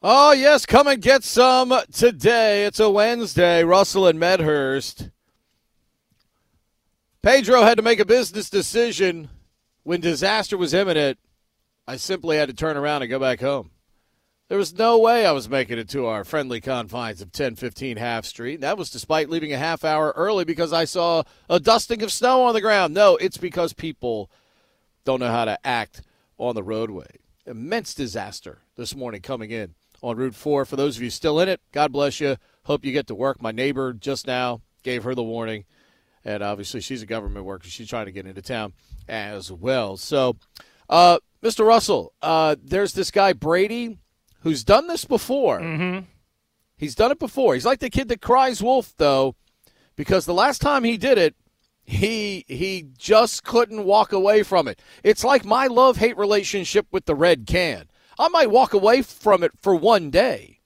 Oh, yes, come and get some today. It's a Wednesday. Russell and Medhurst. Pedro had to make a business decision when disaster was imminent. I simply had to turn around and go back home. There was no way I was making it to our friendly confines of 1015 Half Street. That was despite leaving a half hour early because I saw a dusting of snow on the ground. No, it's because people don't know how to act on the roadway. Immense disaster this morning coming in on Route 4. For those of you still in it, God bless you. Hope you get to work. My neighbor just now gave her the warning. And obviously, she's a government worker. She's trying to get into town as well. So, uh, Mr. Russell, uh, there's this guy, Brady, who's done this before. Mm-hmm. He's done it before. He's like the kid that cries wolf, though, because the last time he did it, he he just couldn't walk away from it. It's like my love hate relationship with the red can. I might walk away from it for one day,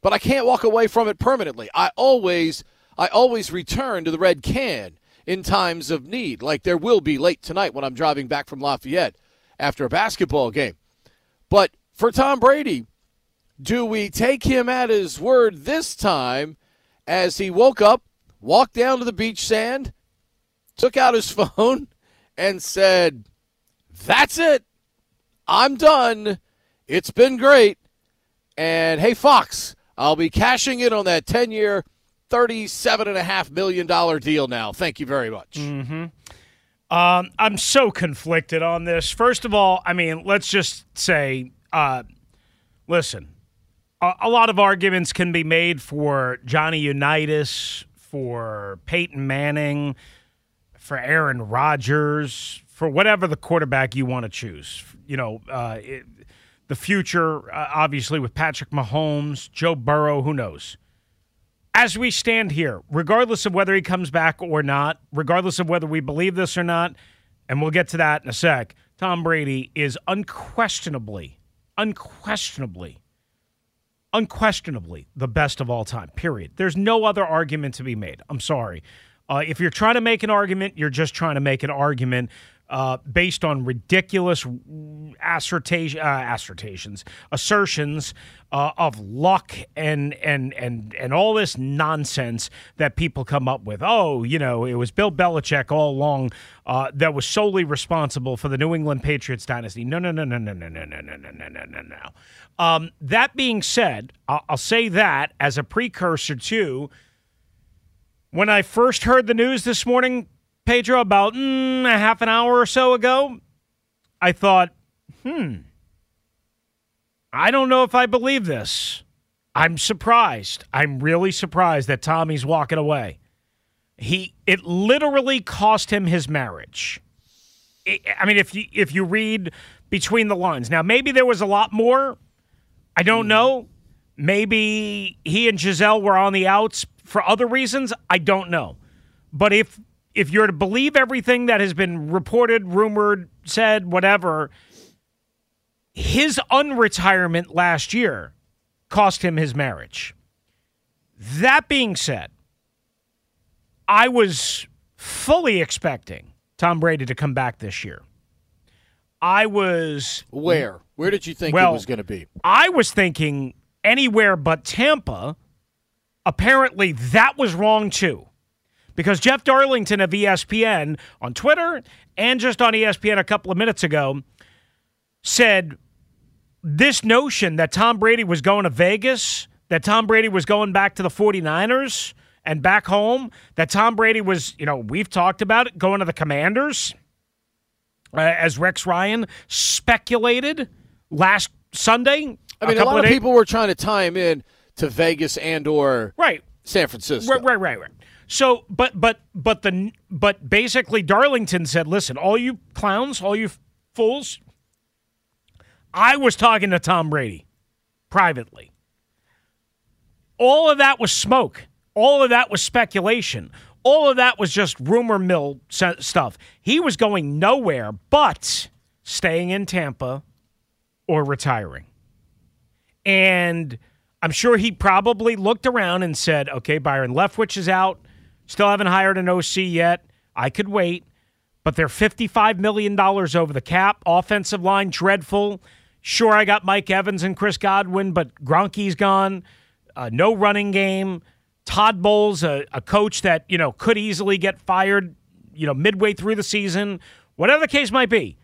but I can't walk away from it permanently. I always I always return to the red can in times of need, like there will be late tonight when I'm driving back from Lafayette after a basketball game. But for Tom Brady, do we take him at his word this time as he woke up, walked down to the beach sand, took out his phone, and said, That's it. I'm done. It's been great. And hey, Fox, I'll be cashing in on that 10 year, $37.5 million deal now. Thank you very much. Mm-hmm. Um, I'm so conflicted on this. First of all, I mean, let's just say, uh, listen, a, a, lot of arguments can be made for Johnny Unitas, for Peyton Manning, for Aaron Rodgers, for whatever the quarterback you want to choose. You know, uh, it, the future, uh, obviously, with Patrick Mahomes, Joe Burrow, who knows? as we stand here, regardless of whether he comes back or not, regardless of whether we believe this or not, and we'll get to that in a sec, Tom Brady is unquestionably, unquestionably, unquestionably the best of all time, period. There's no other argument to be made. I'm sorry. Uh, if you're trying to make an argument, you're just trying to make an argument uh, based on ridiculous assertion, uh, assertions, assertions uh, of luck and and and and all this nonsense that people come up with. Oh, you know, it was Bill Belichick all along uh, that was solely responsible for the New England Patriots dynasty. No, no, no, no, no, no, no, no, no, no, no, no, no. Um, that being said, I'll, I'll say that as a precursor to when I first heard the news this morning Pedro, about mm, a half an hour or so ago, I thought, hmm, I don't know if I believe this. I'm surprised. I'm really surprised that Tommy's walking away. He it literally cost him his marriage. It, I mean, if you if you read between the lines, now maybe there was a lot more. I don't know. Maybe he and Gisele were on the outs for other reasons. I don't know. But if if you're to believe everything that has been reported, rumored, said, whatever, his unretirement last year cost him his marriage. That being said, I was fully expecting Tom Brady to come back this year. I was. Where? Where did you think well, it was going to be? I was thinking anywhere but Tampa. Apparently, that was wrong too because Jeff Darlington of ESPN on Twitter and just on ESPN a couple of minutes ago said this notion that Tom Brady was going to Vegas, that Tom Brady was going back to the 49ers and back home, that Tom Brady was, you know, we've talked about it, going to the Commanders, uh, as Rex Ryan speculated last Sunday. I mean, a, lot of, people were trying to tie him in to Vegas and or right San Francisco. Right, right, right, right. So, but but but the but basically, Darlington said, "Listen, all you clowns, all you fools, I was talking to Tom Brady privately. All of that was smoke. All of that was speculation. All of that was just rumor mill stuff. He was going nowhere but staying in Tampa or retiring. And I'm sure he probably looked around and said, okay, Byron Leftwich is out. Still haven't hired an OC yet. I could wait. But they're $55 million over the cap. Offensive line dreadful. Sure, I got Mike Evans and Chris Godwin, but Gronk's gone. Uh, no running game. Todd Bowles, a, a coach that you know could easily get fired, you know, midway through the season. Whatever the case might be,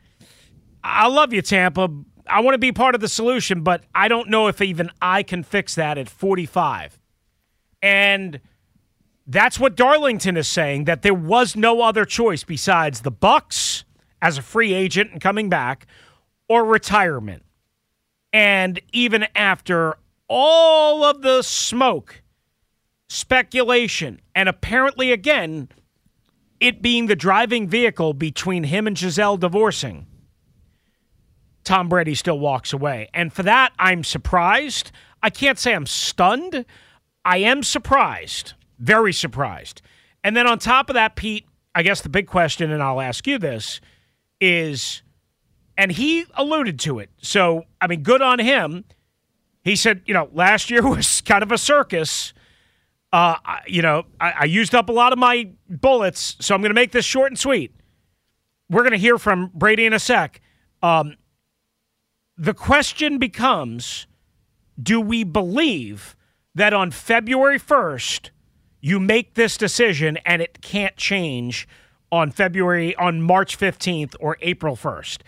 I love you, Tampa. I want to be part of the solution, but I don't know if even I can fix that at 45. And that's what Darlington is saying that there was no other choice besides the Bucs as a free agent and coming back or retirement. And even after all of the smoke, speculation, and apparently, again, it being the driving vehicle between him and Gisele divorcing, Tom Brady still walks away. And for that, I'm surprised. I can't say I'm stunned. I am surprised, very surprised. And then on top of that, Pete, I guess the big question, and I'll ask you this, is and he alluded to it. So, I mean, good on him. He said, you know, last year was kind of a circus. Uh, you know, I, I used up a lot of my bullets, so I'm going to make this short and sweet. We're going to hear from Brady in a sec. Um, the question becomes do we believe that on February 1st, you make this decision and it can't change on February, on March 15th or April 1st?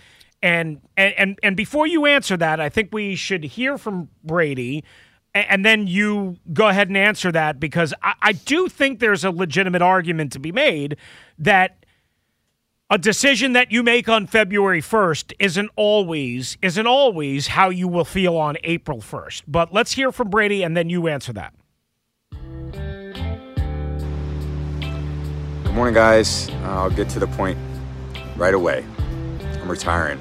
And, and and and before you answer that, I think we should hear from Brady, and, then you go ahead and answer that because I, I do think there's a legitimate argument to be made that a decision that you make on February 1st isn't always isn't always how you will feel on April 1st. But let's hear from Brady and then you answer that. Good morning, guys. I'll get to the point right away. I'm retiring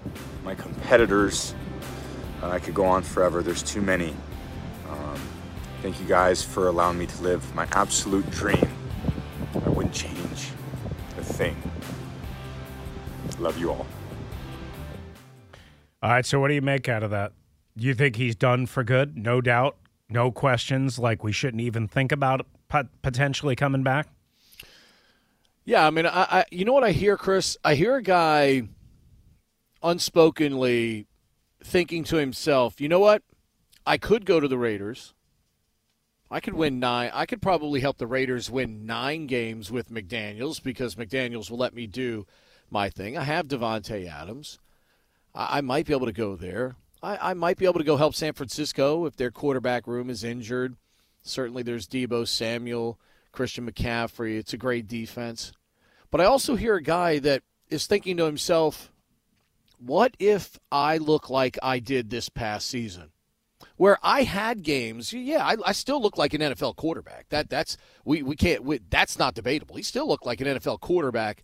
my competitors. Uh, I could go on forever. There's too many. Um, thank you guys for allowing me to live my absolute dream. I wouldn't change a thing. Love you all. All right. So, what do you make out of that? Do you think he's done for good? No doubt. No questions. Like we shouldn't even think about potentially coming back. Yeah, I mean, I, I, you know what I hear, Chris? I hear a guy unspokenly thinking to himself, you know what? I could go to the Raiders. I could win nine. I could probably help the Raiders win nine games with McDaniels because McDaniels will let me do my thing. I have Davante Adams. I, I might be able to go there. I, I, might be able to go help San Francisco if their quarterback room is injured. Certainly, there's Deebo Samuel, Christian McCaffrey. It's a great defense. But I also hear a guy that is thinking to himself, what if I look like I did this past season? Where I had games, yeah, I, I still look like an NFL quarterback. That that's we, we can't we, that's not debatable. He still looked like an NFL quarterback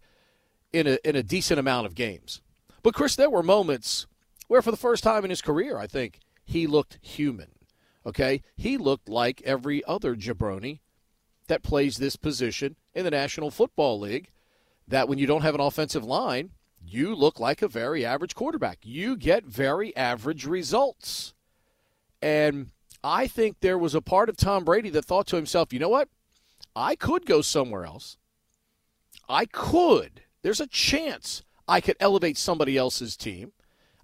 in a in a decent amount of games. But Chris, there were moments where for the first time in his career, I think he looked human. Okay, he looked like every other jabroni that plays this position in the National Football League. That when you don't have an offensive line, you look like a very average quarterback. You get very average results. And I think there was a part of Tom Brady that thought to himself, you know what? I could go somewhere else. I could. There's a chance I could elevate somebody else's team.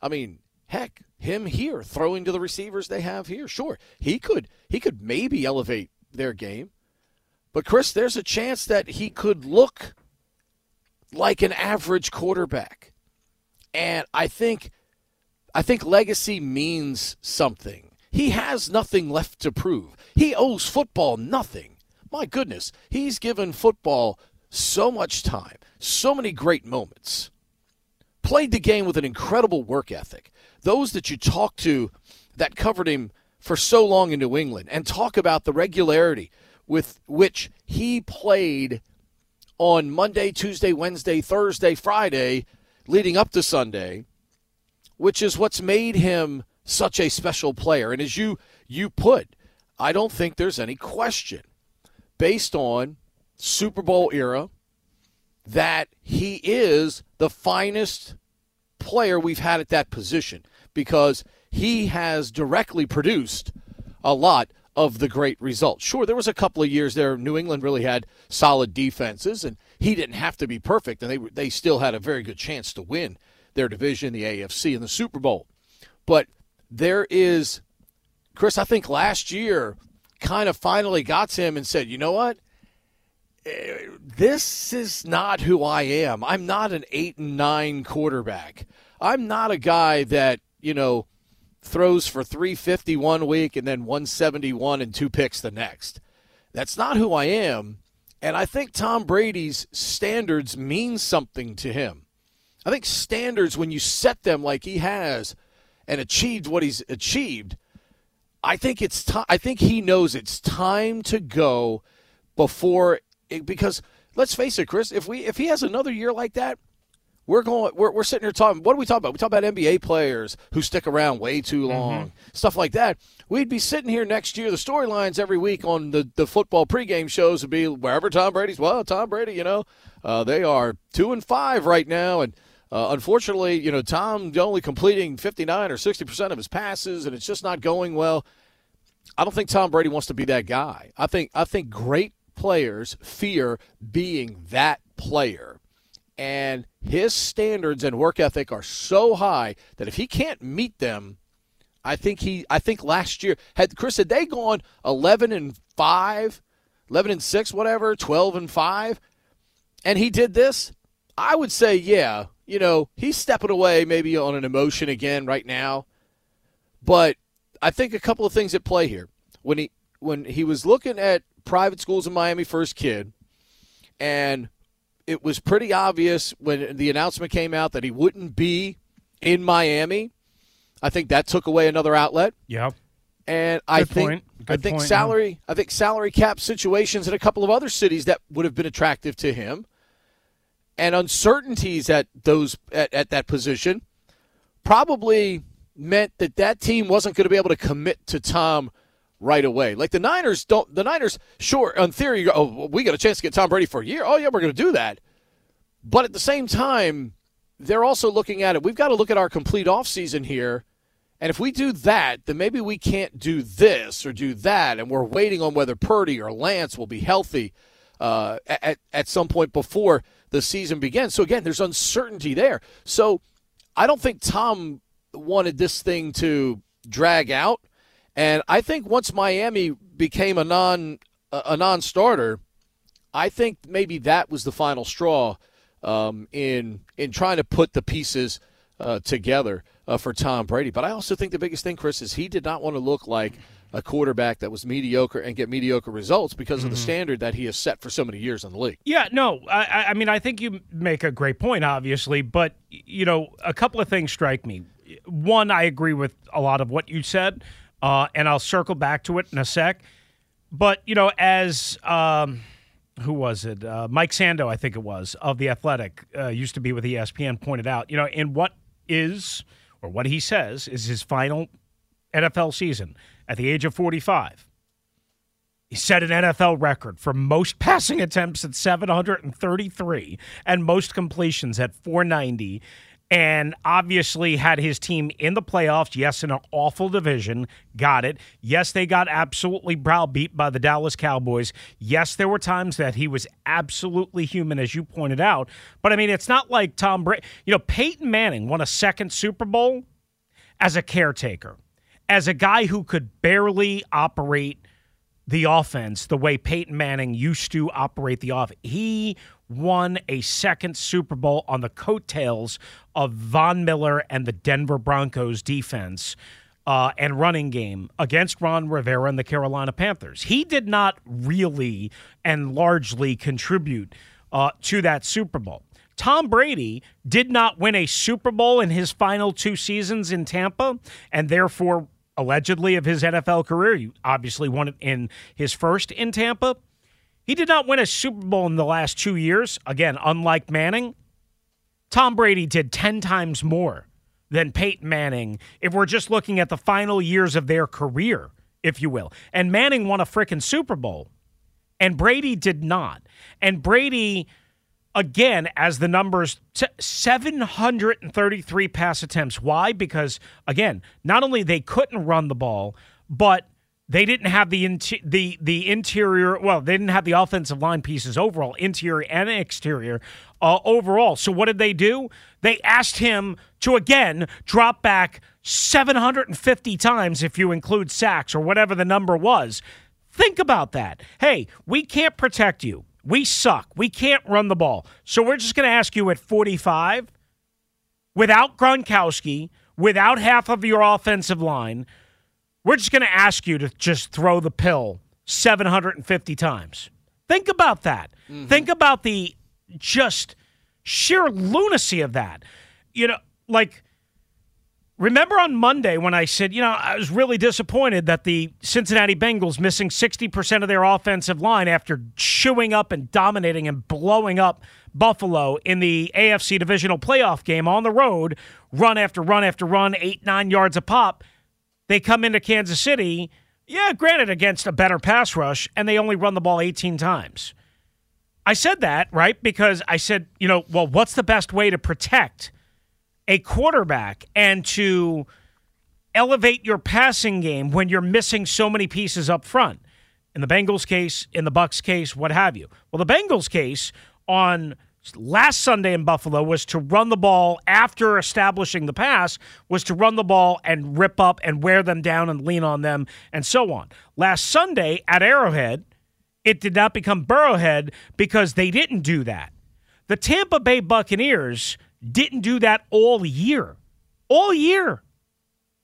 I mean, heck, him here throwing to the receivers they have here. Sure, he could he could maybe elevate their game. But Chris, there's a chance that he could look like an average quarterback. And I think I think legacy means something. He has nothing left to prove. He owes football nothing. My goodness, he's given football so much time, so many great moments. Played the game with an incredible work ethic. Those that you talk to that covered him for so long in New England and talk about the regularity with which he played on Monday, Tuesday, Wednesday, Thursday, Friday, leading up to Sunday, which is what's made him such a special player. And as you you put, I don't think there's any question based on Super Bowl era that he is the finest player we've had at that position because he has directly produced a lot of the great results. Sure, there was a couple of years there New England really had solid defenses and he didn't have to be perfect and they they still had a very good chance to win their division, the AFC and the Super Bowl. But there is Chris, I think last year kind of finally got to him and said, "You know what? Eh, this is not who I am. I'm not an eight and nine quarterback. I'm not a guy that, you know, throws for 350 one week and then 171 and two picks the next. That's not who I am. And I think Tom Brady's standards mean something to him. I think standards, when you set them like he has and achieved what he's achieved, I think it's t- I think he knows it's time to go before because let's face it, Chris, if we if he has another year like that, we're going we're, we're sitting here talking what do we talk about? We talk about NBA players who stick around way too mm-hmm. long, mm-hmm. stuff like that. We'd be sitting here next year. The storylines every week on the, the football pregame shows would be wherever Tom Brady's. Well, Tom Brady, you know, uh, they are two and five right now, and uh, unfortunately, you know, Tom only completing fifty nine or sixty percent of his passes, and it's just not going well. I don't think Tom Brady wants to be that guy. I think I think great players fear being that player. And his standards and work ethic are so high that if he can't meet them, I think he I think last year had Chris had they gone 11 and 5, 11 and 6 whatever, 12 and 5 and he did this, I would say yeah, you know, he's stepping away maybe on an emotion again right now. But I think a couple of things at play here. When he when he was looking at private schools in Miami his kid, and it was pretty obvious when the announcement came out that he wouldn't be in Miami. I think that took away another outlet. Yeah. And I think I think point, salary yeah. I think salary cap situations in a couple of other cities that would have been attractive to him and uncertainties at those at, at that position probably meant that that team wasn't going to be able to commit to Tom right away. Like the Niners don't. The Niners, sure, in theory, oh, we got a chance to get Tom Brady for a year. Oh yeah, we're going to do that. But at the same time, they're also looking at it. We've got to look at our complete offseason here. And if we do that, then maybe we can't do this or do that. And we're waiting on whether Purdy or Lance will be healthy uh, at, at some point before the season begins. So, again, there's uncertainty there. So, I don't think Tom wanted this thing to drag out. And I think once Miami became a non a non-starter, I think maybe that was the final straw um, in in trying to put the pieces uh, together uh, for Tom Brady. But I also think the biggest thing, Chris, is he did not want to look like a quarterback that was mediocre and get mediocre results because mm-hmm. of the mm-hmm. standard that he has set for so many years in the league. Yeah, no, I, I mean, I think you make a great point, obviously, but you know, a couple of things strike me. One, I agree with a lot of what you said uh, and I'll circle back to it in a sec. But you know, as um, who was it? Uh, Mike Sando, I think it was, of the Athletic, uh, used to be with ESPN, pointed out, you know, in what is or what he says is his final NFL season at the age of 45. He set an NFL record for most passing attempts at 733 and most completions at 490 and obviously had his team in the playoffs. Yes, in an awful division. Got it. Yes, they got absolutely browbeat by the Dallas Cowboys. Yes, there were times that he was absolutely human, as you pointed out. But I mean, it's not like Tom Brady. You know, Peyton Manning won a second Super Bowl as a caretaker, as a guy who could barely operate the offense the way Peyton Manning used to operate the offense. He won a second Super Bowl on the coattails of Von Miller and the Denver Broncos defense uh, and running game against Ron Rivera and the Carolina Panthers. He did not really and largely contribute uh, to that Super Bowl. Tom Brady did not win a Super Bowl in his final two seasons in Tampa, and therefore, allegedly, of his NFL career. He obviously won it in his first in Tampa. He did not win a Super Bowl in the last two years. Again, unlike Manning, Tom Brady did 10 times more than Peyton Manning if we're just looking at the final years of their career, if you will. And Manning won a freaking Super Bowl, and Brady did not. And Brady, again, as the numbers 733 pass attempts. Why? Because, again, not only they couldn't run the ball, but they didn't have the inter- the the interior. Well, they didn't have the offensive line pieces overall, interior and exterior uh, overall. So what did they do? They asked him to again drop back 750 times if you include sacks or whatever the number was. Think about that. Hey, we can't protect you. We suck. We can't run the ball. So we're just going to ask you at 45 without Gronkowski, without half of your offensive line we're just going to ask you to just throw the pill 750 times. Think about that. Mm-hmm. Think about the just sheer lunacy of that. You know, like, remember on Monday when I said, you know, I was really disappointed that the Cincinnati Bengals missing 60% of their offensive line after chewing up and dominating and blowing up Buffalo in the AFC divisional playoff game on the road, run after run after run, eight, nine yards a pop they come into Kansas City, yeah, granted, against a better pass rush, and they only run the ball 18 times. I said that, right? Because I said, you know, well, what's the best way to protect a quarterback and to elevate your passing game when you're missing so many pieces up front? In the Bengals case, in the Bucs case, what have you. Well, the Bengals case on last Sunday in Buffalo was to run the ball after establishing the pass, was to run the ball and rip up and wear them down and lean on them and so on. Last Sunday at Arrowhead, it did not become Burrowhead because they didn't do that. The Tampa Bay Buccaneers didn't do that all year. All year.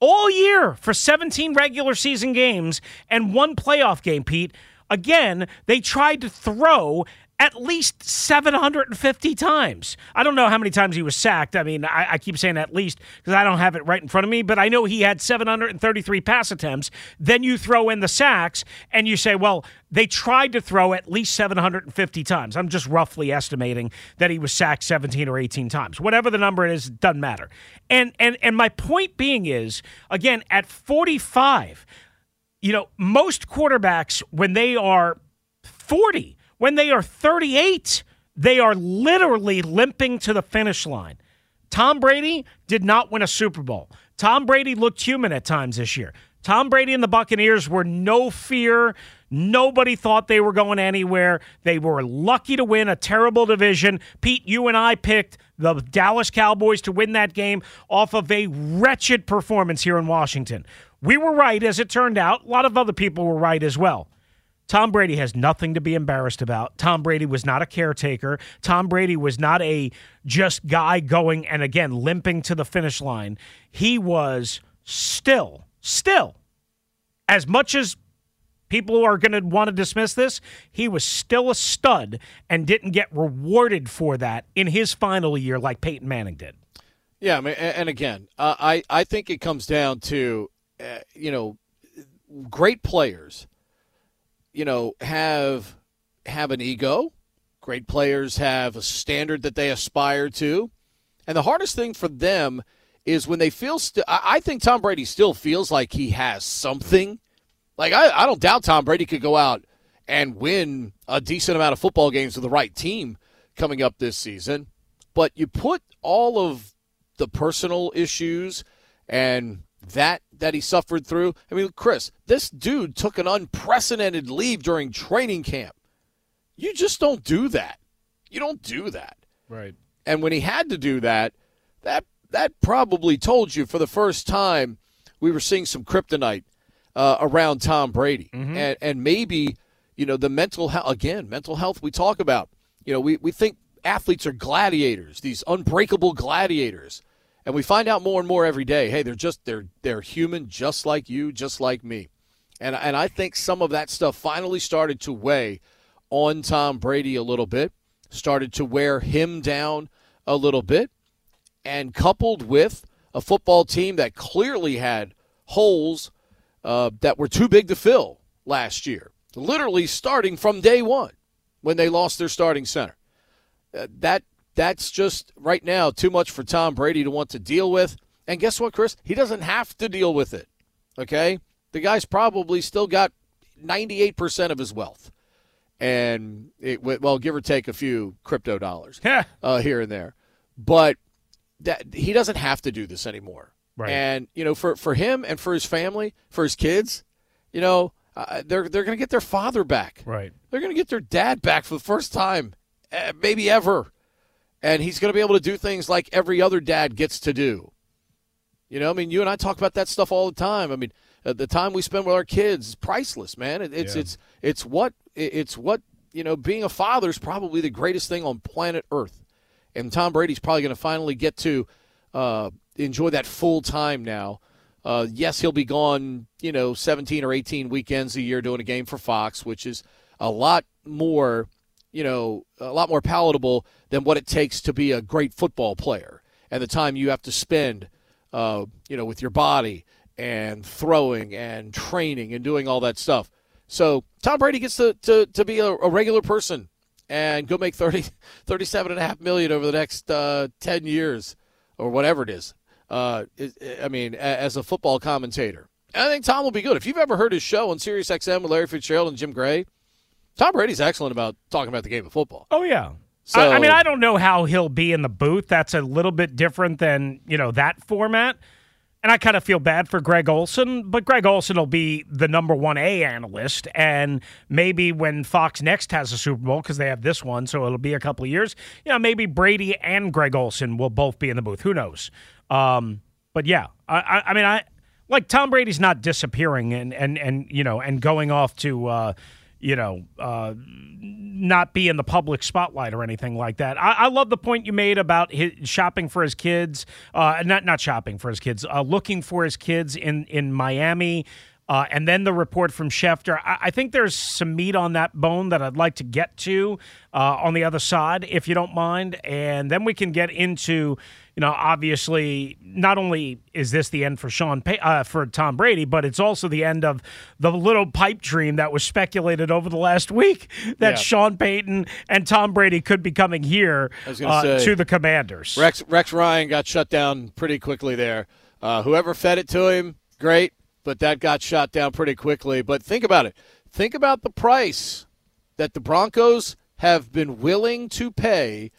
All year for 17 regular season games and one playoff game, Pete. Again, they tried to throw at least 750 times. I don't know how many times he was sacked. I mean, I, I keep saying at least because I don't have it right in front of me, but I know he had 733 pass attempts. Then you throw in the sacks and you say, well, they tried to throw at least 750 times. I'm just roughly estimating that he was sacked 17 or 18 times. Whatever the number is, doesn't matter. And and and my point being is, again, at 45, you know, most quarterbacks when they are 40 when they are 38, they are literally limping to the finish line. Tom Brady did not win a Super Bowl. Tom Brady looked human at times this year. Tom Brady and the Buccaneers were no fear. Nobody thought they were going anywhere. They were lucky to win a terrible division. Pete, you and I picked the Dallas Cowboys to win that game off of a wretched performance here in Washington. We were right, as it turned out. A lot of other people were right as well. Tom Brady has nothing to be embarrassed about. Tom Brady was not a caretaker. Tom Brady was not a just guy going and again limping to the finish line. He was still, still, as much as people are going to want to dismiss this, he was still a stud and didn't get rewarded for that in his final year like Peyton Manning did. Yeah, I mean, and again, uh, I I think it comes down to uh, you know great players you know, have have an ego. Great players have a standard that they aspire to. And the hardest thing for them is when they feel st- I think Tom Brady still feels like he has something. Like I, I don't doubt Tom Brady could go out and win a decent amount of football games with the right team coming up this season. But you put all of the personal issues and that that he suffered through. I mean, Chris, this dude took an unprecedented leave during training camp. You just don't do that. You don't do that. Right. And when he had to do that, that that probably told you for the first time we were seeing some kryptonite uh, around Tom Brady, and and maybe you know the mental health again, mental health we talk about. You know, we we think athletes are gladiators, these unbreakable gladiators, and we find out more and more every day. Hey, they're just they're they're human, just like you, just like me, and and I think some of that stuff finally started to weigh on Tom Brady a little bit, started to wear him down a little bit, and coupled with a football team that clearly had holes uh, that were too big to fill last year, literally starting from day one when they lost their starting center. Uh, that that's just right now too much for Tom Brady to want to deal with. And guess what, Chris? He doesn't have to deal with it. Okay, the guy's probably still got 98% of his wealth, and it well, give or take a few crypto dollars Yeah. uh, here and there, but that he doesn't have to do this anymore. Right. And you know, for for him and for his family, for his kids, you know, uh, they're they're going to get their father back. Right. They're going to get their dad back for the first time, uh, maybe ever, and he's going to be able to do things like every other dad gets to do. You know, I mean, you and I talk about that stuff all the time. I mean, uh, the time we spend with our kids is priceless, man. It, it's Yeah. it's it's what it's what you know. Being a father is probably the greatest thing on planet Earth, and Tom Brady's probably going to finally get to uh, enjoy that full time now. Uh, yes, he'll be gone, you know, 17 or 18 weekends a year doing a game for Fox, which is a lot more, you know, a lot more palatable than what it takes to be a great football player and the time you have to spend, uh, you know, with your body and throwing and training and doing all that stuff. So Tom Brady gets to, to, to be a, a regular person and go make 30, 37 and a half million over the next uh, 10 years or whatever it is. Uh, I mean, as a football commentator, I think Tom will be good. If you've ever heard his show on Sirius XM with Larry Fitzgerald and Jim Gray, Tom Brady's excellent about talking about the game of football. Oh yeah. So- I, I mean, I don't know how he'll be in the booth. That's a little bit different than you know that format. And I kind of feel bad for Greg Olsen, but Greg Olsen will be the number one A analyst, and maybe when Fox next has a Super Bowl because they have this one, so it'll be a couple of years. You know, maybe Brady and Greg Olsen will both be in the booth. Who knows? Um, but yeah, I, I, I mean, I like Tom Brady's not disappearing and and and you know and going off to. Uh, you know, uh, not be in the public spotlight or anything like that. I, I love the point you made about shopping for his kids, uh, not not shopping for his kids, uh, looking for his kids in in Miami. Uh, and then the report from Schefter. I, I think there's some meat on that bone that I'd like to get to uh, on the other side, if you don't mind. And then we can get into, you know, obviously, not only is this the end for Sean Pay- uh, for Tom Brady, but it's also the end of the little pipe dream that was speculated over the last week that Yeah. Sean Payton and Tom Brady could be coming here uh, say- to the Commanders. Rex Rex Ryan got shut down pretty quickly there. Uh, whoever fed it to him, great, but that got shot down pretty quickly. But think about it. Think about the price that the Broncos have been willing to pay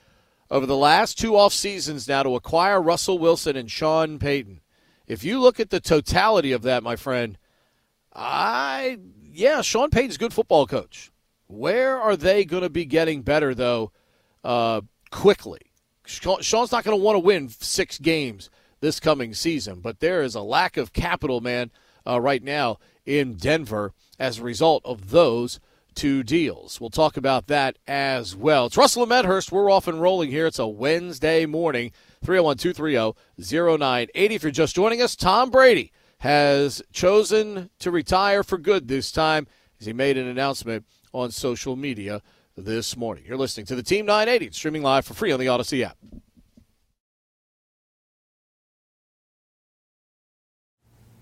over the last two off seasons now to acquire Russell Wilson and Sean Payton. If you look at the totality of that, my friend, I yeah, Sean Payton's good football coach. Where are they going to be getting better though? Uh, quickly, Sean's not going to want to win six games this coming season, but there is a lack of capital, man, uh, right now in Denver as a result of those two deals. We'll talk about that as well. It's Russell and Medhurst. We're off and rolling here. It's a Wednesday morning. 301 230 0980. If you're just joining us, Tom Brady has chosen to retire for good this time as he made an announcement on social media this morning. You're listening to the Team 980, streaming live for free on the Audacy app.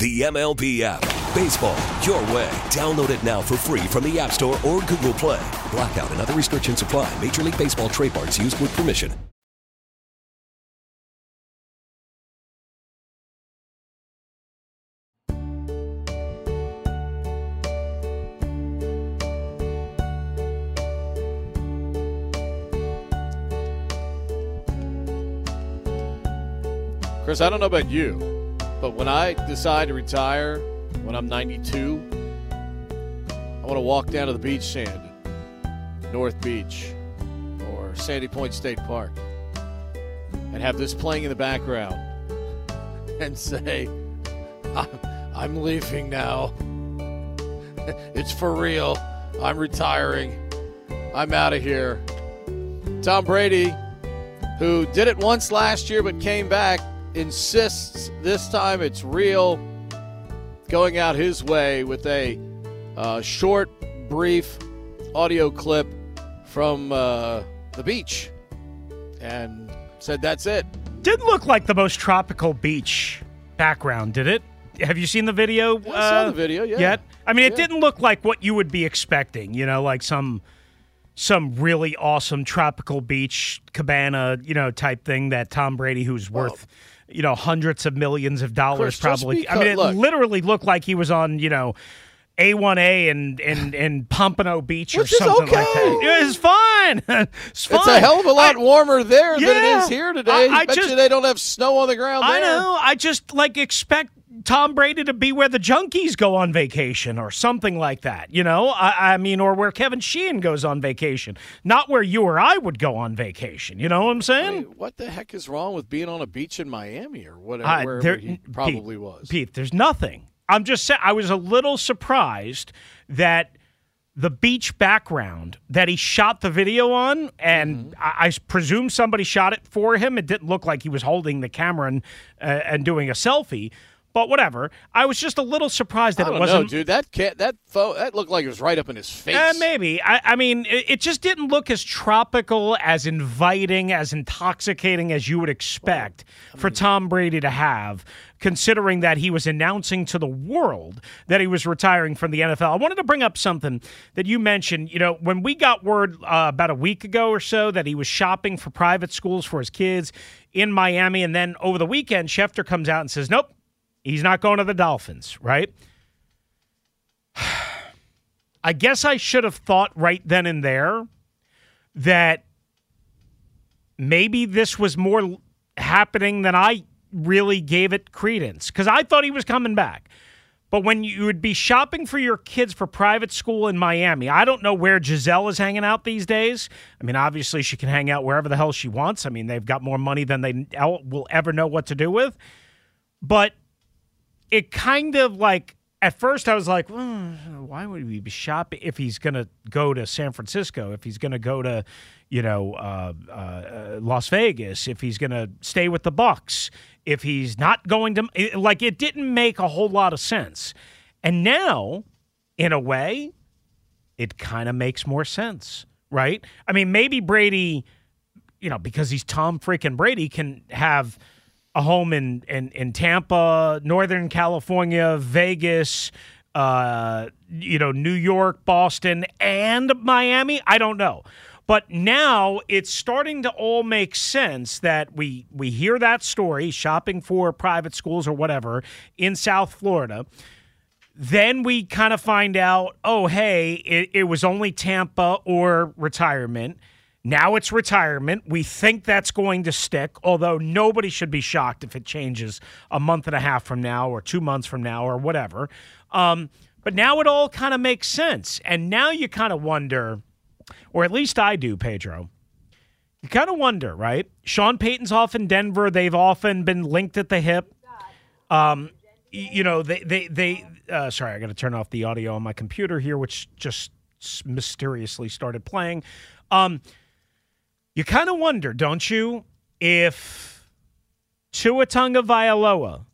The MLB app. Baseball, your way. Download it now for free from the App Store or Google Play. Blackout and other restrictions apply. Major League Baseball trademarks used with permission. Chris, I don't know about you, but when I decide to retire when I'm 92, I want to walk down to the beach sand, North Beach or Sandy Point State Park, and have this playing in the background and say, I'm leaving now. it's for real. I'm retiring. I'm out of here. Tom Brady, who did it once last year but came back, insists this time it's real. Going out his way with a uh, short, brief audio clip from uh, the beach and said that's it. Didn't look like the most tropical beach background, did it? Have you seen the video? Yeah, I saw the video, yeah. Yet? I mean, it Yeah. didn't look like what you would be expecting. You know, like some some really awesome tropical beach cabana, you know, type thing that Tom Brady, who's worth, you know, hundreds of millions of dollars, Chris, probably. I mean, it look. literally looked like he was on, you know. A1A and and and Pompano Beach or Which is something like that. Yeah, It's fine. it's fine. It's a hell of a lot I- warmer there than it is here today. I- I bet just- you they don't have snow on the ground There. I know. I just like expect Tom Brady to be where the junkies go on vacation or something like that. You know, I, I mean, or where Kevin Sheehan goes on vacation, not where you or I would go on vacation. You know what I'm saying? mean, what the heck is wrong with being on a beach in Miami or whatever Uh, wherever there- he Pete, probably was? Pete, there's nothing. I'm just saying. I was a little surprised that the beach background that he shot the video on, and Mm-hmm. I, I presume somebody shot it for him. It didn't look like he was holding the camera and uh, and doing a selfie. But whatever. I was just a little surprised that I it wasn't know, dude. That cat, that pho- that looked like it was right up in his face. Uh, maybe. I, I mean, it, it just didn't look as tropical, as inviting, as intoxicating as you would expect for Tom Brady to have, considering that he was announcing to the world that he was retiring from the NFL. I wanted to bring up something that you mentioned. You know, when we got word uh, about a week ago or so that he was shopping for private schools for his kids in Miami, and then over the weekend, Schefter comes out and says, nope. He's not going to the Dolphins, right? I guess I should have thought right then and there that maybe this was more happening than I really gave it credence because I thought he was coming back. But when you would be shopping for your kids for private school in Miami, I don't know where Gisele is hanging out these days. I mean, obviously she can hang out wherever the hell she wants. I mean, they've got more money than they will ever know what to do with. But it kind of like at first I was like, mm, why would we be shopping if he's going to go to San Francisco, if he's going to go to, you know, uh, uh, Las Vegas, if he's going to stay with the Bucs, if he's not going to like it didn't make a whole lot of sense. And now, in a way, it kind of makes more sense, right? I mean, maybe Brady, you know, because he's Tom freaking Brady can have a home in in, in Tampa, Northern California, Vegas, uh, you know, New York, Boston, and Miami. I don't know. But now it's starting to all make sense that we we hear that story, shopping for private schools or whatever in South Florida. Then we kind of find out, oh, hey, it, it was only Tampa or retirement. Now it's retirement. We think that's going to stick, although nobody should be shocked if it changes a month and a half from now or two months from now or whatever. Um, but now it all kind of makes sense. And now you kind of wonder or at least I do, Pedro. You kind of wonder, right? Sean Payton's off in Denver. They've often been linked at the hip. Um, you know, they they they. Uh, sorry, I got to turn off the audio on my computer here, which just mysteriously started playing. Um, you kind of wonder, don't you, if Tua Tagovailoa,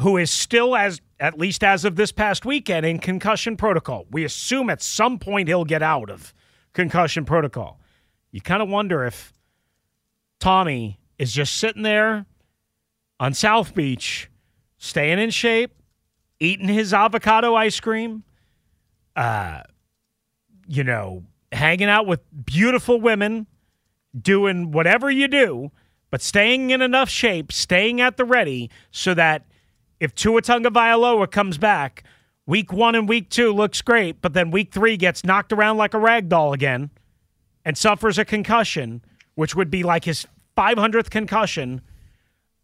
who is still as at least as of this past weekend in concussion protocol, we assume at some point he'll get out of concussion protocol. You kind of wonder if Tommy is just sitting there on South Beach, staying in shape, eating his avocado ice cream, uh, you know, hanging out with beautiful women, doing whatever you do, but staying in enough shape, staying at the ready so that if Tua Tagovailoa comes back – Week one and week two looks great, but then week three gets knocked around like a rag doll again and suffers a concussion, which would be like his 500th concussion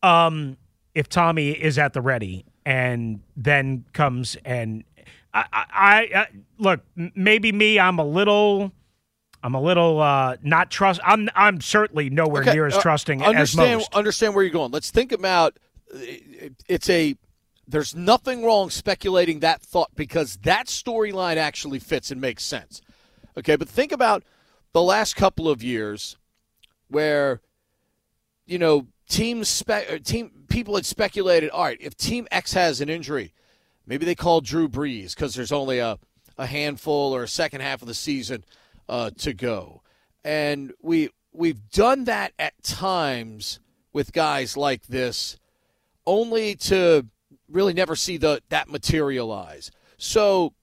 um, if Tommy is at the ready and then comes and I, I, I look maybe me I'm a little I'm a little uh, not trust I'm I'm certainly nowhere okay, near as uh, trusting understand, as most. Understand where you're going. Let's think about it's a there's nothing wrong speculating that thought because that storyline actually fits and makes sense. Okay, but think about the last couple of years where you know teams spe- team people had speculated all right if team x has an injury maybe they call drew brees because there's only a, a handful or a second half of the season uh, to go and we we've done that at times with guys like this only to really never see the that materialize. So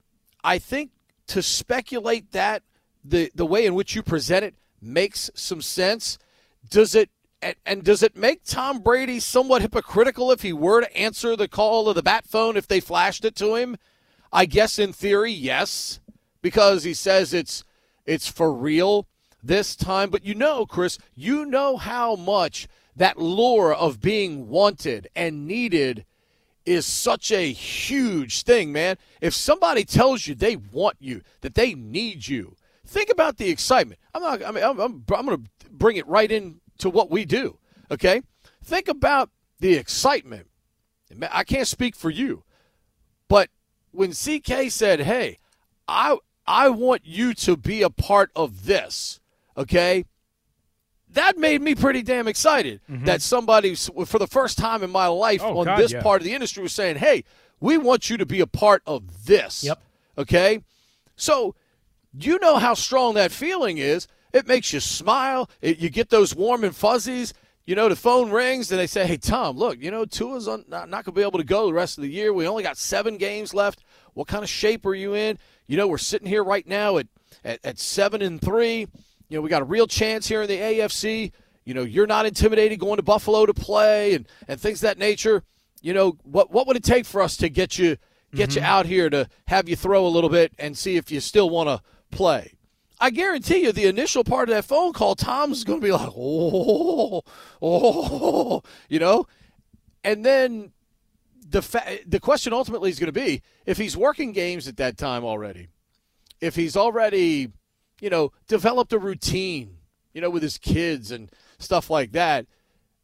I think to speculate that the the way in which you present it makes some sense. Does it and, and, does it make Tom Brady somewhat hypocritical if he were to answer the call of the bat phone if they flashed it to him? I guess in theory, yes, because he says it's it's for real this time. But you know, Chris, you know how much that lure of being wanted and needed is such a huge thing, man. If somebody tells you they want you, that they need you, think about the excitement. I'm not. I mean, I'm, I'm, I'm going to bring it right into what we do. Okay, think about the excitement. I can't speak for you, but when CK said, "Hey, I I want you to be a part of this," okay, that made me pretty damn excited mm-hmm. that somebody, for the first time in my life oh, on God, this yeah. part of the industry, was saying, hey, we want you to be a part of this. Yep. Okay? So you know how strong that feeling is. It makes you smile. It, you get those warm and fuzzies. You know, the phone rings and they say, hey, Tom, look, you know, Tua's on, not, not going to be able to go the rest of the year. We only got seven games left. What kind of shape are you in? You know, we're sitting here right now at, at, at seven and three you know, we got a real chance here in the AFC. You know, you're not intimidated going to Buffalo to play and, and things of that nature. You know, what what would it take for us to get you get mm-hmm. you out here to have you throw a little bit and see if you still want to play? I guarantee you, the initial part of that phone call, Tom's going to be like, oh, oh, you know, and then the fa- the question ultimately is going to be if he's working games at that time already, if he's already, you know, developed a routine, you know, with his kids and stuff like that.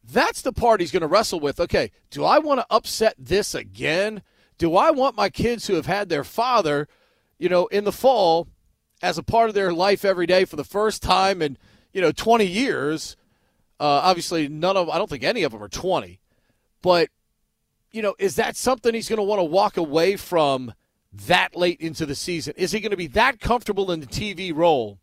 That's the part he's going to wrestle with. Okay, do I want to upset this again? Do I want my kids who have had their father, you know, in the fall as a part of their life every day for the first time in, you know, 20 years? Uh, obviously, none of I don't think any of them are 20, but you know, is that something he's going to want to walk away from that late into the season? Is he going to be that comfortable in the TV role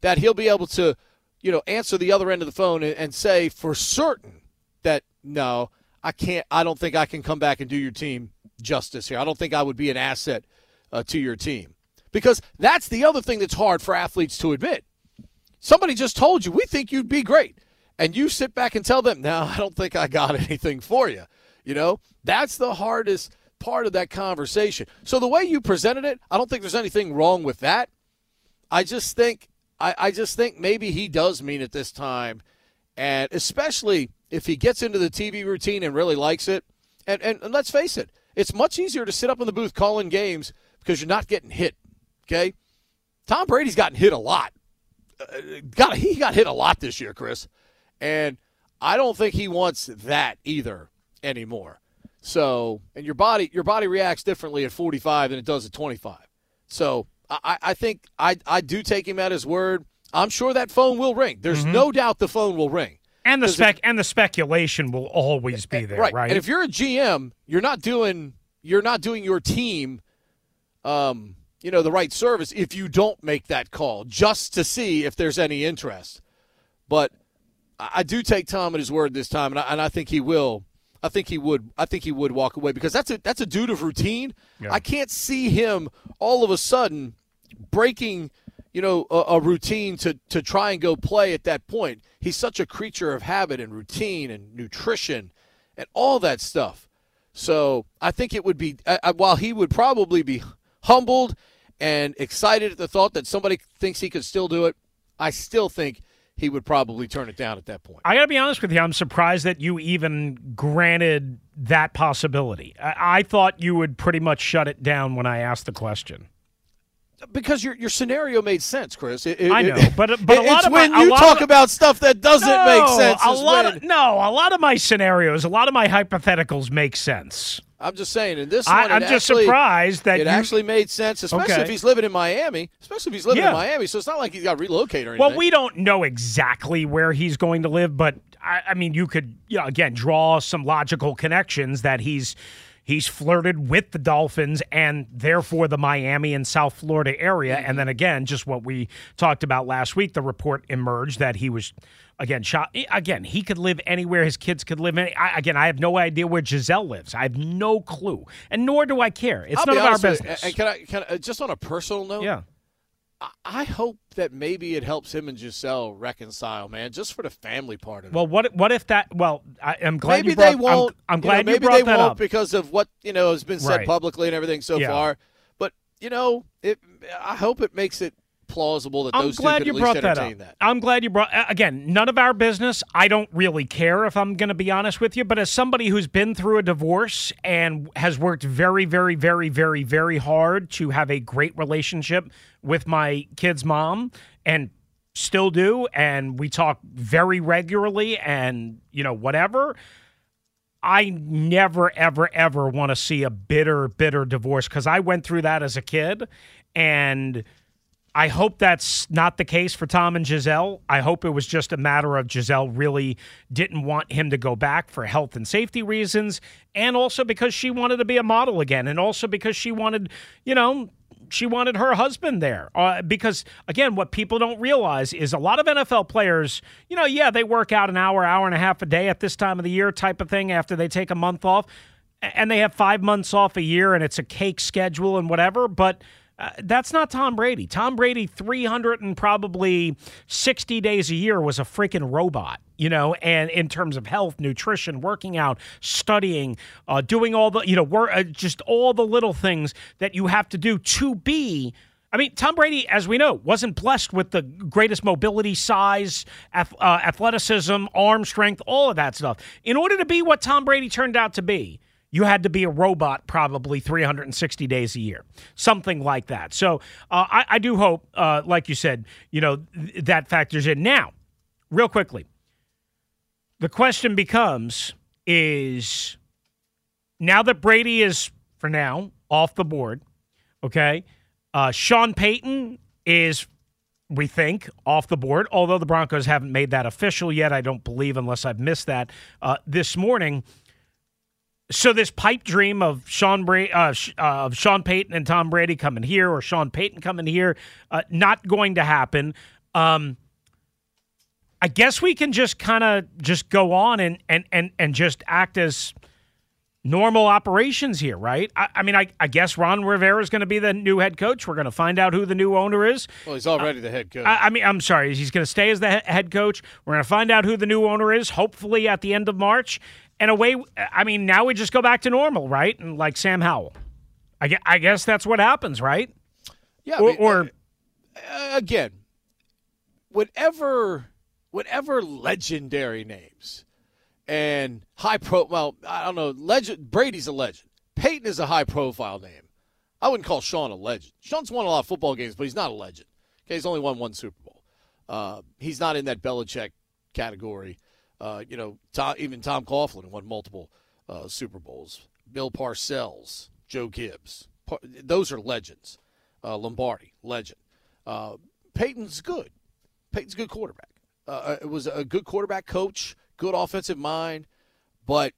that he'll be able to, you know, answer the other end of the phone and, and say for certain that no, I can't. I don't think I can come back and do your team justice here. I don't think I would be an asset uh, to your team because that's the other thing that's hard for athletes to admit. Somebody just told you we think you'd be great, and you sit back and tell them, "No, I don't think I got anything for you." You know, that's the hardest part of that conversation. So the way you presented it, I don't think there's anything wrong with that. I just think I, I just think maybe he does mean it this time. And especially if he gets into the TV routine and really likes it. And, and, and let's face it, it's much easier to sit up in the booth calling games because you're not getting hit. Okay? Tom Brady's gotten hit a lot. Uh, got he got hit a lot this year, Chris. And I don't think he wants that either anymore. So, and your body your body reacts differently at 45 than it does at 25. So, I, I think I I do take him at his word. I'm sure that phone will ring. There's Mm-hmm. no doubt the phone will ring. And the spec and the speculation will always be there, right? And if you're a GM, you're not doing you're not doing your team um, you know, the right service if you don't make that call just to see if there's any interest. But I I do take Tom at his word this time and I, and I think he will I think he would I think he would walk away because that's a that's a dude of routine. I can't see him all of a sudden breaking you know a, a routine to to try and go play at that point. He's such a creature of habit and routine and nutrition and all that stuff. So I think it would be uh, uh, while he would probably be humbled and excited at the thought that somebody thinks he could still do it. I still think he would probably turn it down at that point. I got to be honest with you. I'm surprised that you even granted that possibility. I, I thought you would pretty much shut it down when I asked the question. Because your your scenario made sense, Chris. It- it- I know, it- but- but a lot it's of my- when a you talk of- about stuff that doesn't make sense. A lot when- of, no, a lot of my scenarios, a lot of my hypotheticals make sense. I'm just saying, in this I- one, it I'm just actually- surprised that it you- actually made sense, especially Okay. if he's living in Miami. Especially if he's living Yeah. in Miami, so it's not like he's got to relocate or anything. Well, we don't know exactly where he's going to live, but I, I mean, you could, you know, again, draw some logical connections that he's he's flirted with the Dolphins and therefore the Miami and South Florida area. And mm-hmm. then again, just what we talked about last week, the report emerged that he was again shot. Again, he could live anywhere. His kids could live. Any, I, again, I have no idea where Gisele lives. I have no clue, and nor do I care. It's I'll none of our with you, business. And can I, can I, just on a personal note, yeah. I hope that maybe it helps him and Gisele reconcile, man, just for the family part of it. Well, what what if that? Well, I, I'm glad maybe you brought, they won't. I'm, I'm you know, glad you, maybe brought they that won't up. because of what you know has been said Right. publicly and everything so Yeah. far. But you know, it. I hope it makes it plausible that I'm those two glad could you at least brought that up. that. I'm glad you brought again. None of our business. I don't really care if I'm going to be honest with you. But as somebody who's been through a divorce and has worked very, very, very, very, very hard to have a great relationship with my kid's mom, and still do, and we talk very regularly, and you know whatever. I never, ever, ever want to see a bitter, bitter divorce because I went through that as a kid. And I hope that's not the case for Tom and Gisele. I hope it was just a matter of Gisele really didn't want him to go back for health and safety reasons. And also because she wanted to be a model again. And also because she wanted, you know, she wanted her husband there. Uh, because, again, what people don't realize is a lot of NFL players, you know, yeah, they work out an hour, hour and a half a day at this time of the year type of thing after they take a month off. And they have five months off a year and it's a cake schedule and whatever. But uh, that's not Tom Brady. Tom Brady, 300 and probably 60 days a year, was a freaking robot, you know, and in terms of health, nutrition, working out, studying, uh, doing all the, you know, work, uh, just all the little things that you have to do to be. I mean, Tom Brady, as we know, wasn't blessed with the greatest mobility, size, uh, athleticism, arm strength, all of that stuff. In order to be what Tom Brady turned out to be, you had to be a robot probably 360 days a year, something like that. So uh, I, I, do hope, uh, like you said, you know th- that factors in. Now, real quickly, the question becomes: Is now that Brady is for now off the board, okay? Uh, Sean Payton is we think, off the board, although the Broncos haven't made that official yet. I don't believe, unless I've missed that uh, this morning. So this pipe dream of Sean Bra- uh, uh, of Sean Payton and Tom Brady coming here, or Sean Payton coming here, uh, not going to happen. Um, I guess we can just kind of just go on and and and and just act as normal operations here, right? I, I mean, I, I, guess Ron Rivera is going to be the new head coach. We're going to find out who the new owner is. Well, he's already uh, the head coach. I, I, mean, I'm sorry. He's going to stay as the head coach. We're going to find out who the new owner is, hopefully at the end of March. And away, I mean, now we just go back to normal, right? And like Sam Howell. I, I guess that's what happens, right? Yeah. Or, mean, or uh, again, whatever, whatever legendary names and high pro. Well, I don't know. Legend Brady's a legend. Payton is a high profile name. I wouldn't call Sean a legend. Sean's won a lot of football games, but he's not a legend. Okay, he's only won one Super Bowl. Uh, he's not in that Belichick category. Uh, you know, Tom, even Tom Coughlin won multiple uh, Super Bowls. Bill Parcells, Joe Gibbs, those are legends. Uh, Lombardi, legend. Uh, Payton's good. Payton's a good quarterback. Uh, it was a good quarterback coach good offensive mind, but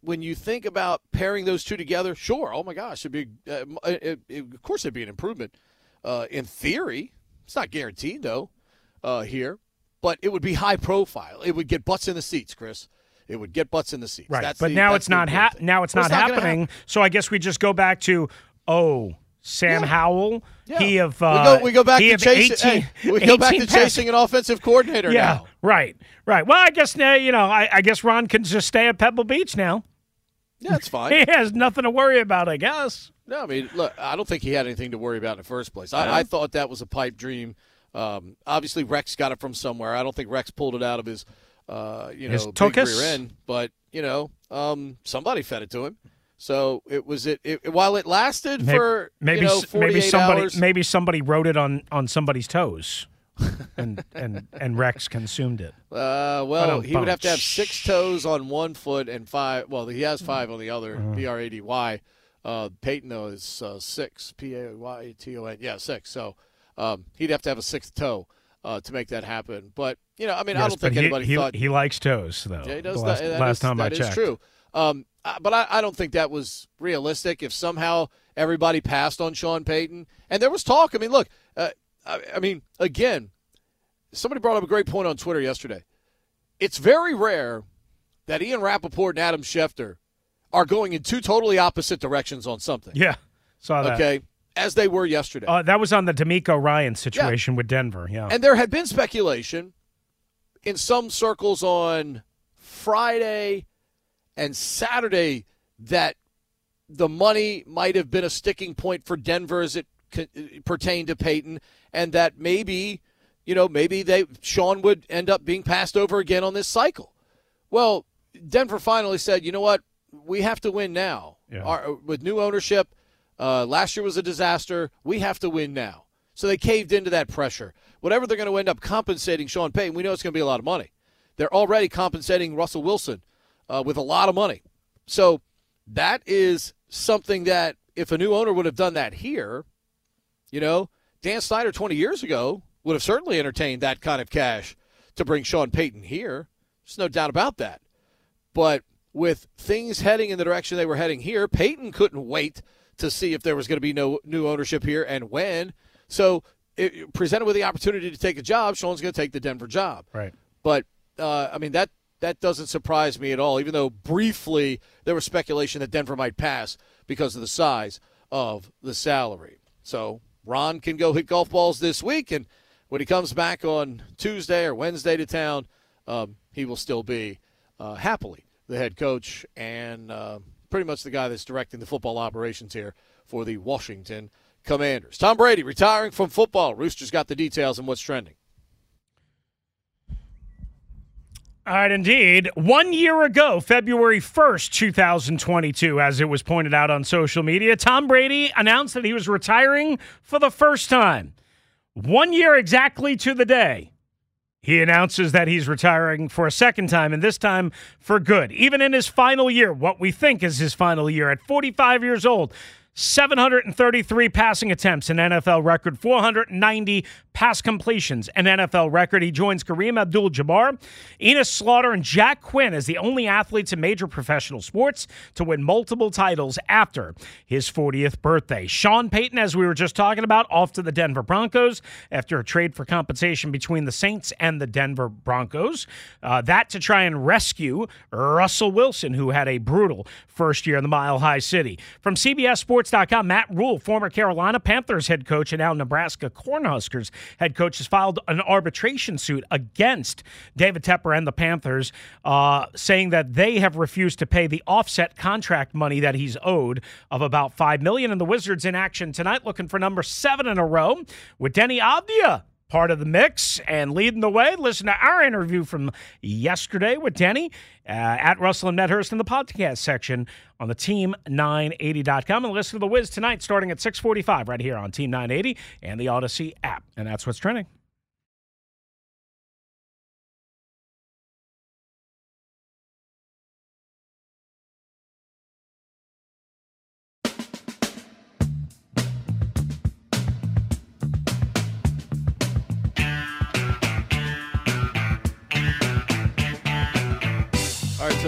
when you think about pairing those two together, sure, oh my gosh, it'd be uh, it, it, of course it'd be an improvement uh, in theory. It's not guaranteed though uh, here, but it would be high profile. It would get butts in the seats, Chris. It would get butts in the seats. Right, that's but the, now it's not ha- now it's well, not it's happening. Not so I guess we just go back to oh Sam yeah. Howell. Yeah. He of uh, we go we go back to chasing. 18, hey, we go back to chasing an offensive coordinator. Yeah, now. right, right. Well, I guess uh, you know, I, I, guess Ron can just stay at Pebble Beach now. Yeah, that's fine. he has nothing to worry about, I guess. No, I mean, look, I don't think he had anything to worry about in the first place. I, I thought that was a pipe dream. Um, obviously, Rex got it from somewhere. I don't think Rex pulled it out of his, uh, you know, his big rear end. But you know, um, somebody fed it to him. So it was it, it while it lasted maybe, for maybe you know, maybe somebody hours, maybe somebody wrote it on on somebody's toes. and and and Rex consumed it. Uh, well, he would have to have six toes on one foot and five. Well, he has five on the other. Uh-huh. B R A D Y. Uh, Payton though is uh, six. P A Y T O N. Yeah, six. So um, he'd have to have a sixth toe uh, to make that happen. But you know, I mean, yes, I don't think he, anybody he, thought he likes toes though. Yeah, he does. last, that, that last is, time that I checked, is true. Um, but I, I, don't think that was realistic. If somehow everybody passed on Sean Payton, and there was talk. I mean, look, uh, I, I, mean, again, somebody brought up a great point on Twitter yesterday. It's very rare that Ian Rapoport and Adam Schefter are going in two totally opposite directions on something. Yeah, saw that. Okay, as they were yesterday. Uh, that was on the DeMeco Ryan situation yeah. with Denver. Yeah, and there had been speculation in some circles on Friday and Saturday that the money might have been a sticking point for Denver as it pertained to Payton, and that maybe, you know, maybe they Sean would end up being passed over again on this cycle. Well, Denver finally said, you know what, we have to win now. Yeah. Our, with new ownership, uh, last year was a disaster. We have to win now. So they caved into that pressure. Whatever they're going to end up compensating Sean Payton, we know it's going to be a lot of money. They're already compensating Russell Wilson uh, with a lot of money. So that is something that if a new owner would have done that here, you know, Dan Snyder 20 years ago would have certainly entertained that kind of cash to bring Sean Payton here. There's no doubt about that. But with things heading in the direction they were heading here, Payton couldn't wait to see if there was going to be no new ownership here and when. So, it, presented with the opportunity to take a job, Sean's going to take the Denver job. Right. But uh, I mean that that doesn't surprise me at all, even though briefly there was speculation that Denver might pass because of the size of the salary. So Ron can go hit golf balls this week, and when he comes back on Tuesday or Wednesday to town, um, he will still be uh, happily the head coach and uh, pretty much the guy that's directing the football operations here for the Washington Commanders. Tom Brady retiring from football. Rooster's got the details on what's trending. All right, indeed. One year ago, February 1st, 2022, as it was pointed out on social media, Tom Brady announced that he was retiring for the first time. One year exactly to the day, he announces that he's retiring for a second time, and this time for good. Even in his final year, what we think is his final year, at 45 years old, 733 passing attempts, an NFL record, 490 pass completions, an NFL record. He joins Kareem Abdul Jabbar, Enos Slaughter, and Jack Quinn as the only athletes in major professional sports to win multiple titles after his 40th birthday. Sean Payton, as we were just talking about, off to the Denver Broncos after a trade for compensation between the Saints and the Denver Broncos. Uh, that to try and rescue Russell Wilson, who had a brutal first year in the Mile High City. From CBS Sports, Sports.com, Matt Rhule, former Carolina Panthers head coach and now Nebraska Cornhuskers head coach, has filed an arbitration suit against David Tepper and the Panthers, uh, saying that they have refused to pay the offset contract money that he's owed of about five million. And the Wizards in action tonight, looking for number seven in a row with Deni Avdija part of the mix and leading the way. Listen to our interview from yesterday with Deni uh, at Russell and Medhurst in the podcast section on the Team980.com. And listen to the Wiz tonight starting at 645 right here on Team 980 and the Audacy app. And that's what's trending.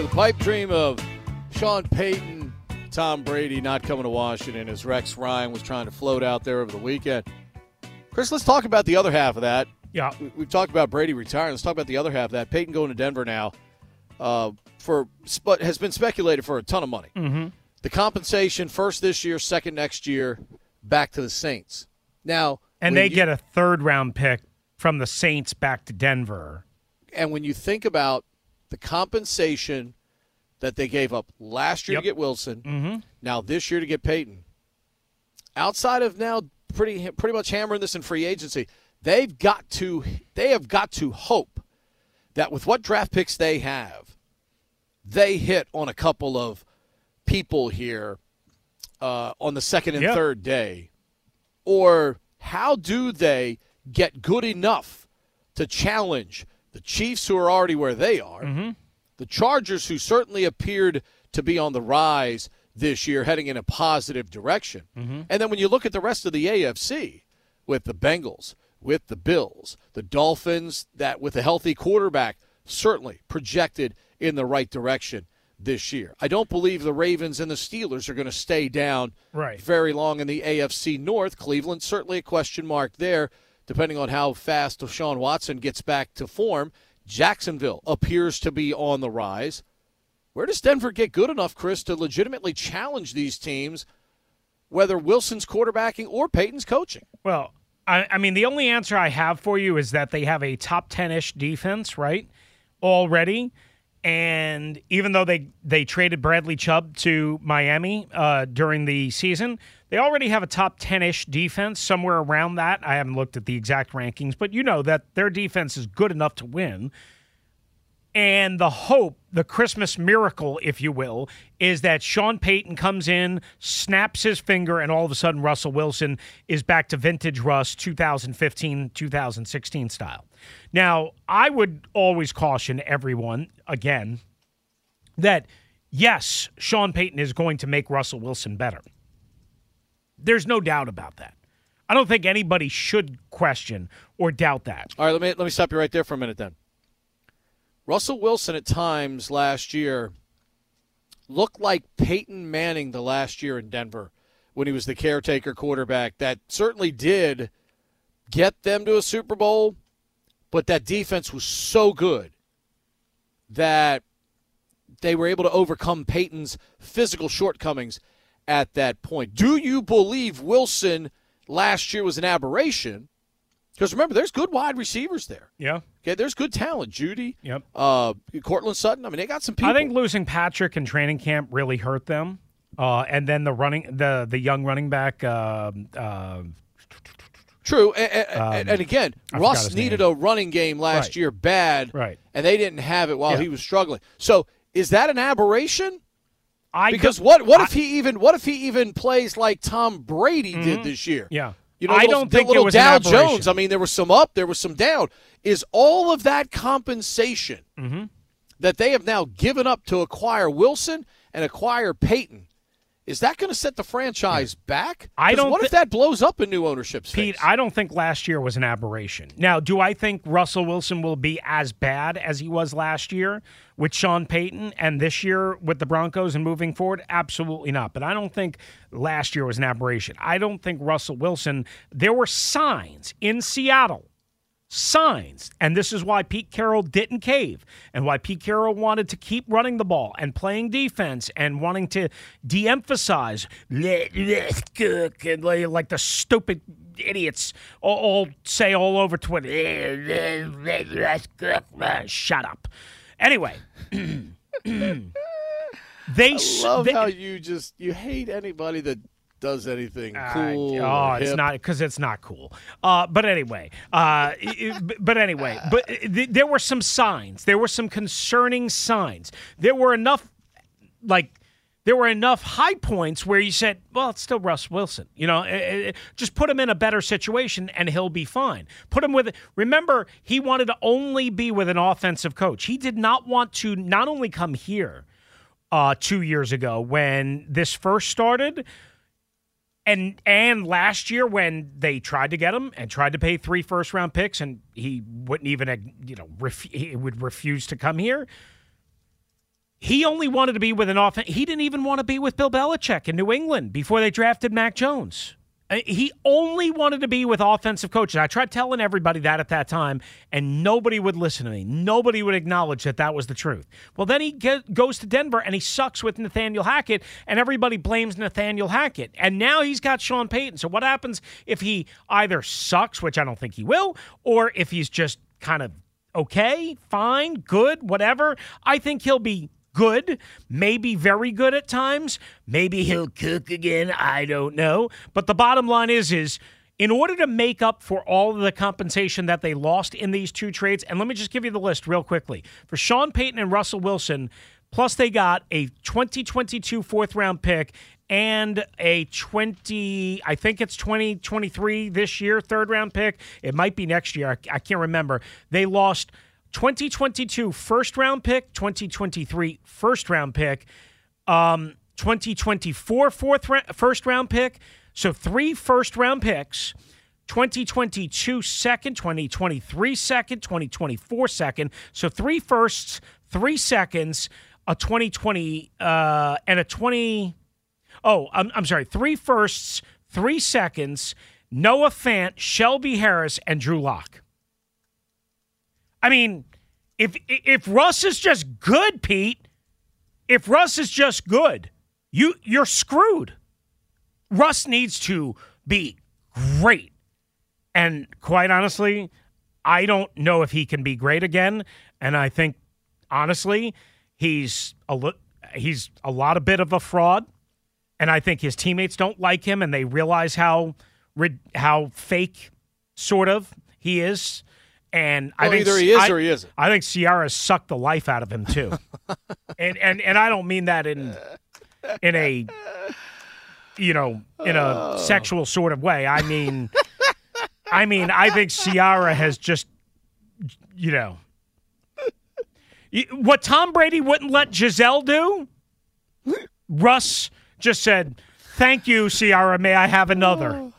The pipe dream of Sean Payton, Tom Brady not coming to Washington as Rex Ryan was trying to float out there over the weekend. Chris, let's talk about the other half of that. Yeah. We've talked about Brady retiring. Let's talk about the other half of that. Payton going to Denver now uh, for but has been speculated for a ton of money. Mm-hmm. The compensation first this year, second next year, back to the Saints. Now, and they you, get a third round pick from the Saints back to Denver. And when you think about the compensation that they gave up last year yep. to get Wilson, mm-hmm. now this year to get Payton. Outside of now pretty pretty much hammering this in free agency, they've got to they have got to hope that with what draft picks they have, they hit on a couple of people here uh, on the second and yep. third day, or how do they get good enough to challenge the Chiefs, who are already where they are, mm-hmm. the Chargers, who certainly appeared to be on the rise this year, heading in a positive direction. Mm-hmm. And then when you look at the rest of the AFC, with the Bengals, with the Bills, the Dolphins, that with a healthy quarterback, certainly projected in the right direction this year. I don't believe the Ravens and the Steelers are going to stay down right. very long in the AFC North. Cleveland, certainly a question mark there depending on how fast Deshaun Watson gets back to form. Jacksonville appears to be on the rise. Where does Denver get good enough, Chris, to legitimately challenge these teams, whether Wilson's quarterbacking or Payton's coaching? Well, I, I mean, the only answer I have for you is that they have a top 10 ish defense, right? Already. And even though they, they traded Bradley Chubb to Miami uh, during the season, they already have a top 10 ish defense, somewhere around that. I haven't looked at the exact rankings, but you know that their defense is good enough to win. And the hope, the Christmas miracle, if you will, is that Sean Payton comes in, snaps his finger, and all of a sudden Russell Wilson is back to vintage Russ 2015, 2016 style. Now, I would always caution everyone, again, that yes, Sean Payton is going to make Russell Wilson better. There's no doubt about that. I don't think anybody should question or doubt that. All right, let me let me stop you right there for a minute then. Russell Wilson at times last year looked like Peyton Manning the last year in Denver when he was the caretaker quarterback. That certainly did get them to a Super Bowl, but that defense was so good that they were able to overcome Peyton's physical shortcomings at that point. Do you believe Wilson last year was an aberration? Because remember, there's good wide receivers there. Yeah. Okay, there's good talent. Jeudy. Yep. Uh, Courtland Sutton. I mean, they got some people. I think losing Patrick in training camp really hurt them. Uh, and then the running, the the young running back, uh, uh, True, and, and, and again, Um, I Russ needed name. a running game last Right. year bad, Right. And they didn't have it while Yeah. he was struggling. So, is that an aberration? I Because what what if he even what if he even plays like Tom Brady did this year? Mm-hmm. Yeah. You know, I little- don't think it little was an Dow. Jones. I mean, there was some up, there was some down. Is all of that compensation Mm-hmm. that they have now given up to acquire Wilson and acquire Payton? Is that going to set the franchise back? I don't What if that blows up in new ownership? Pete? I don't think last year was an aberration. Now, do I think Russell Wilson will be as bad as he was last year with Sean Payton and this year with the Broncos and moving forward? Absolutely not. But I don't think last year was an aberration. I don't think Russell Wilson, there were signs in Seattle signs. And this is why Pete Carroll didn't cave and why Pete Carroll wanted to keep running the ball and playing defense and wanting to de emphasize let, let's cook and like like the stupid idiots all, all say all over Twitter. "Eh, let- let's cook." Shut up. Anyway. They s- love they- how you just you hate anybody that does anything Uh, cool. oh, it's not because it's not cool. Uh, but anyway, uh, it- it- but anyway, but th- there were some signs. There were some concerning signs. There were enough, like. There were enough high points where you said, "Well, it's still Russ Wilson." You know, eh, eh, just put him in a better situation and he'll be fine. Put him with. Remember, he wanted to only be with an offensive coach. He did not want to not only come here uh, two years ago when this first started, and and last year when they tried to get him and tried to pay three first round picks and he wouldn't even you know ref- he would refuse to come here. He only wanted to be with an offense. He didn't even want to be with Bill Belichick in New England before they drafted Mac Jones. Uh, He only wanted to be with offensive coaches. I tried telling everybody that at that time, and nobody would listen to me. Nobody would acknowledge that that was the truth. Well, then he get, goes to Denver and he sucks with Nathaniel Hackett, and everybody blames Nathaniel Hackett. And now he's got Sean Payton. So what happens if he either sucks, which I don't think he will, or if he's just kind of okay, fine, good, whatever? I think he'll be good, maybe very good at times. Maybe he'll cook again. I don't know. But the bottom line is, is in order to make up for all of the compensation that they lost in these two trades, and let me just give you the list real quickly. For Sean Payton and Russell Wilson, plus they got a 2022 fourth round pick and a 20 i think it's 2023 this year third round pick it might be next year i, I can't remember they lost 2022 first round pick 2023 first round pick um 2024 fourth ra- first round pick so three first round picks 2022 second 2023 second 2024 second so three firsts three seconds a 2020 uh and a 20 Oh, I'm, I'm sorry. Three firsts, three seconds. Noah Fant, Shelby Harris, and Drew Lock. I mean, if if Russ is just good, Pete, if Russ is just good, you you're screwed. Russ needs to be great. And quite honestly, I don't know if he can be great again. And I think, honestly, he's a he's a lot of bit of a fraud and I think his teammates don't like him, and they realize how how fake, sort of, he is. And I think either he is I- or he isn't. I think Ciara sucked the life out of him too, and and and I don't mean that in in a you know in a oh. sexual sort of way. I mean, I mean I think Ciara has just you know what Tom Brady wouldn't let Gisele do. Russ just said, "Thank you, Ciara. May I have another?" Oh.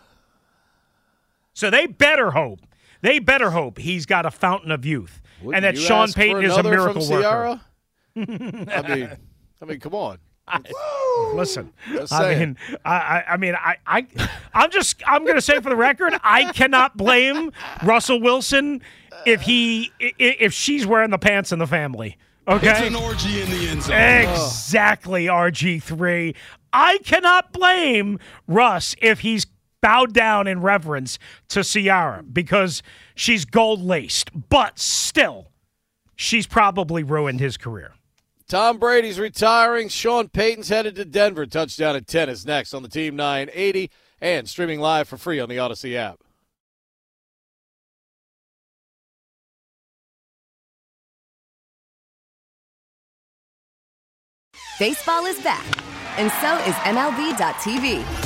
So they better hope. They better hope he's got a fountain of youth, Wouldn't and that you Sean Payton is a miracle from worker. I mean, I mean, come on. Listen, I mean, I, I, I mean, I, I, I'm just, I'm going to say for the record, I cannot blame Russell Wilson if he, if she's wearing the pants in the family. Okay, It's an orgy in the end zone. Exactly, RG3. I cannot blame Russ if he's bow down in reverence to Ciara because she's gold laced, but still, she's probably ruined his career. Tom Brady's retiring. Sean Payton's headed to Denver. Touchdown at 10 is next on the Team 980 and streaming live for free on the Audacy app. Baseball is back, and so is MLB.tv.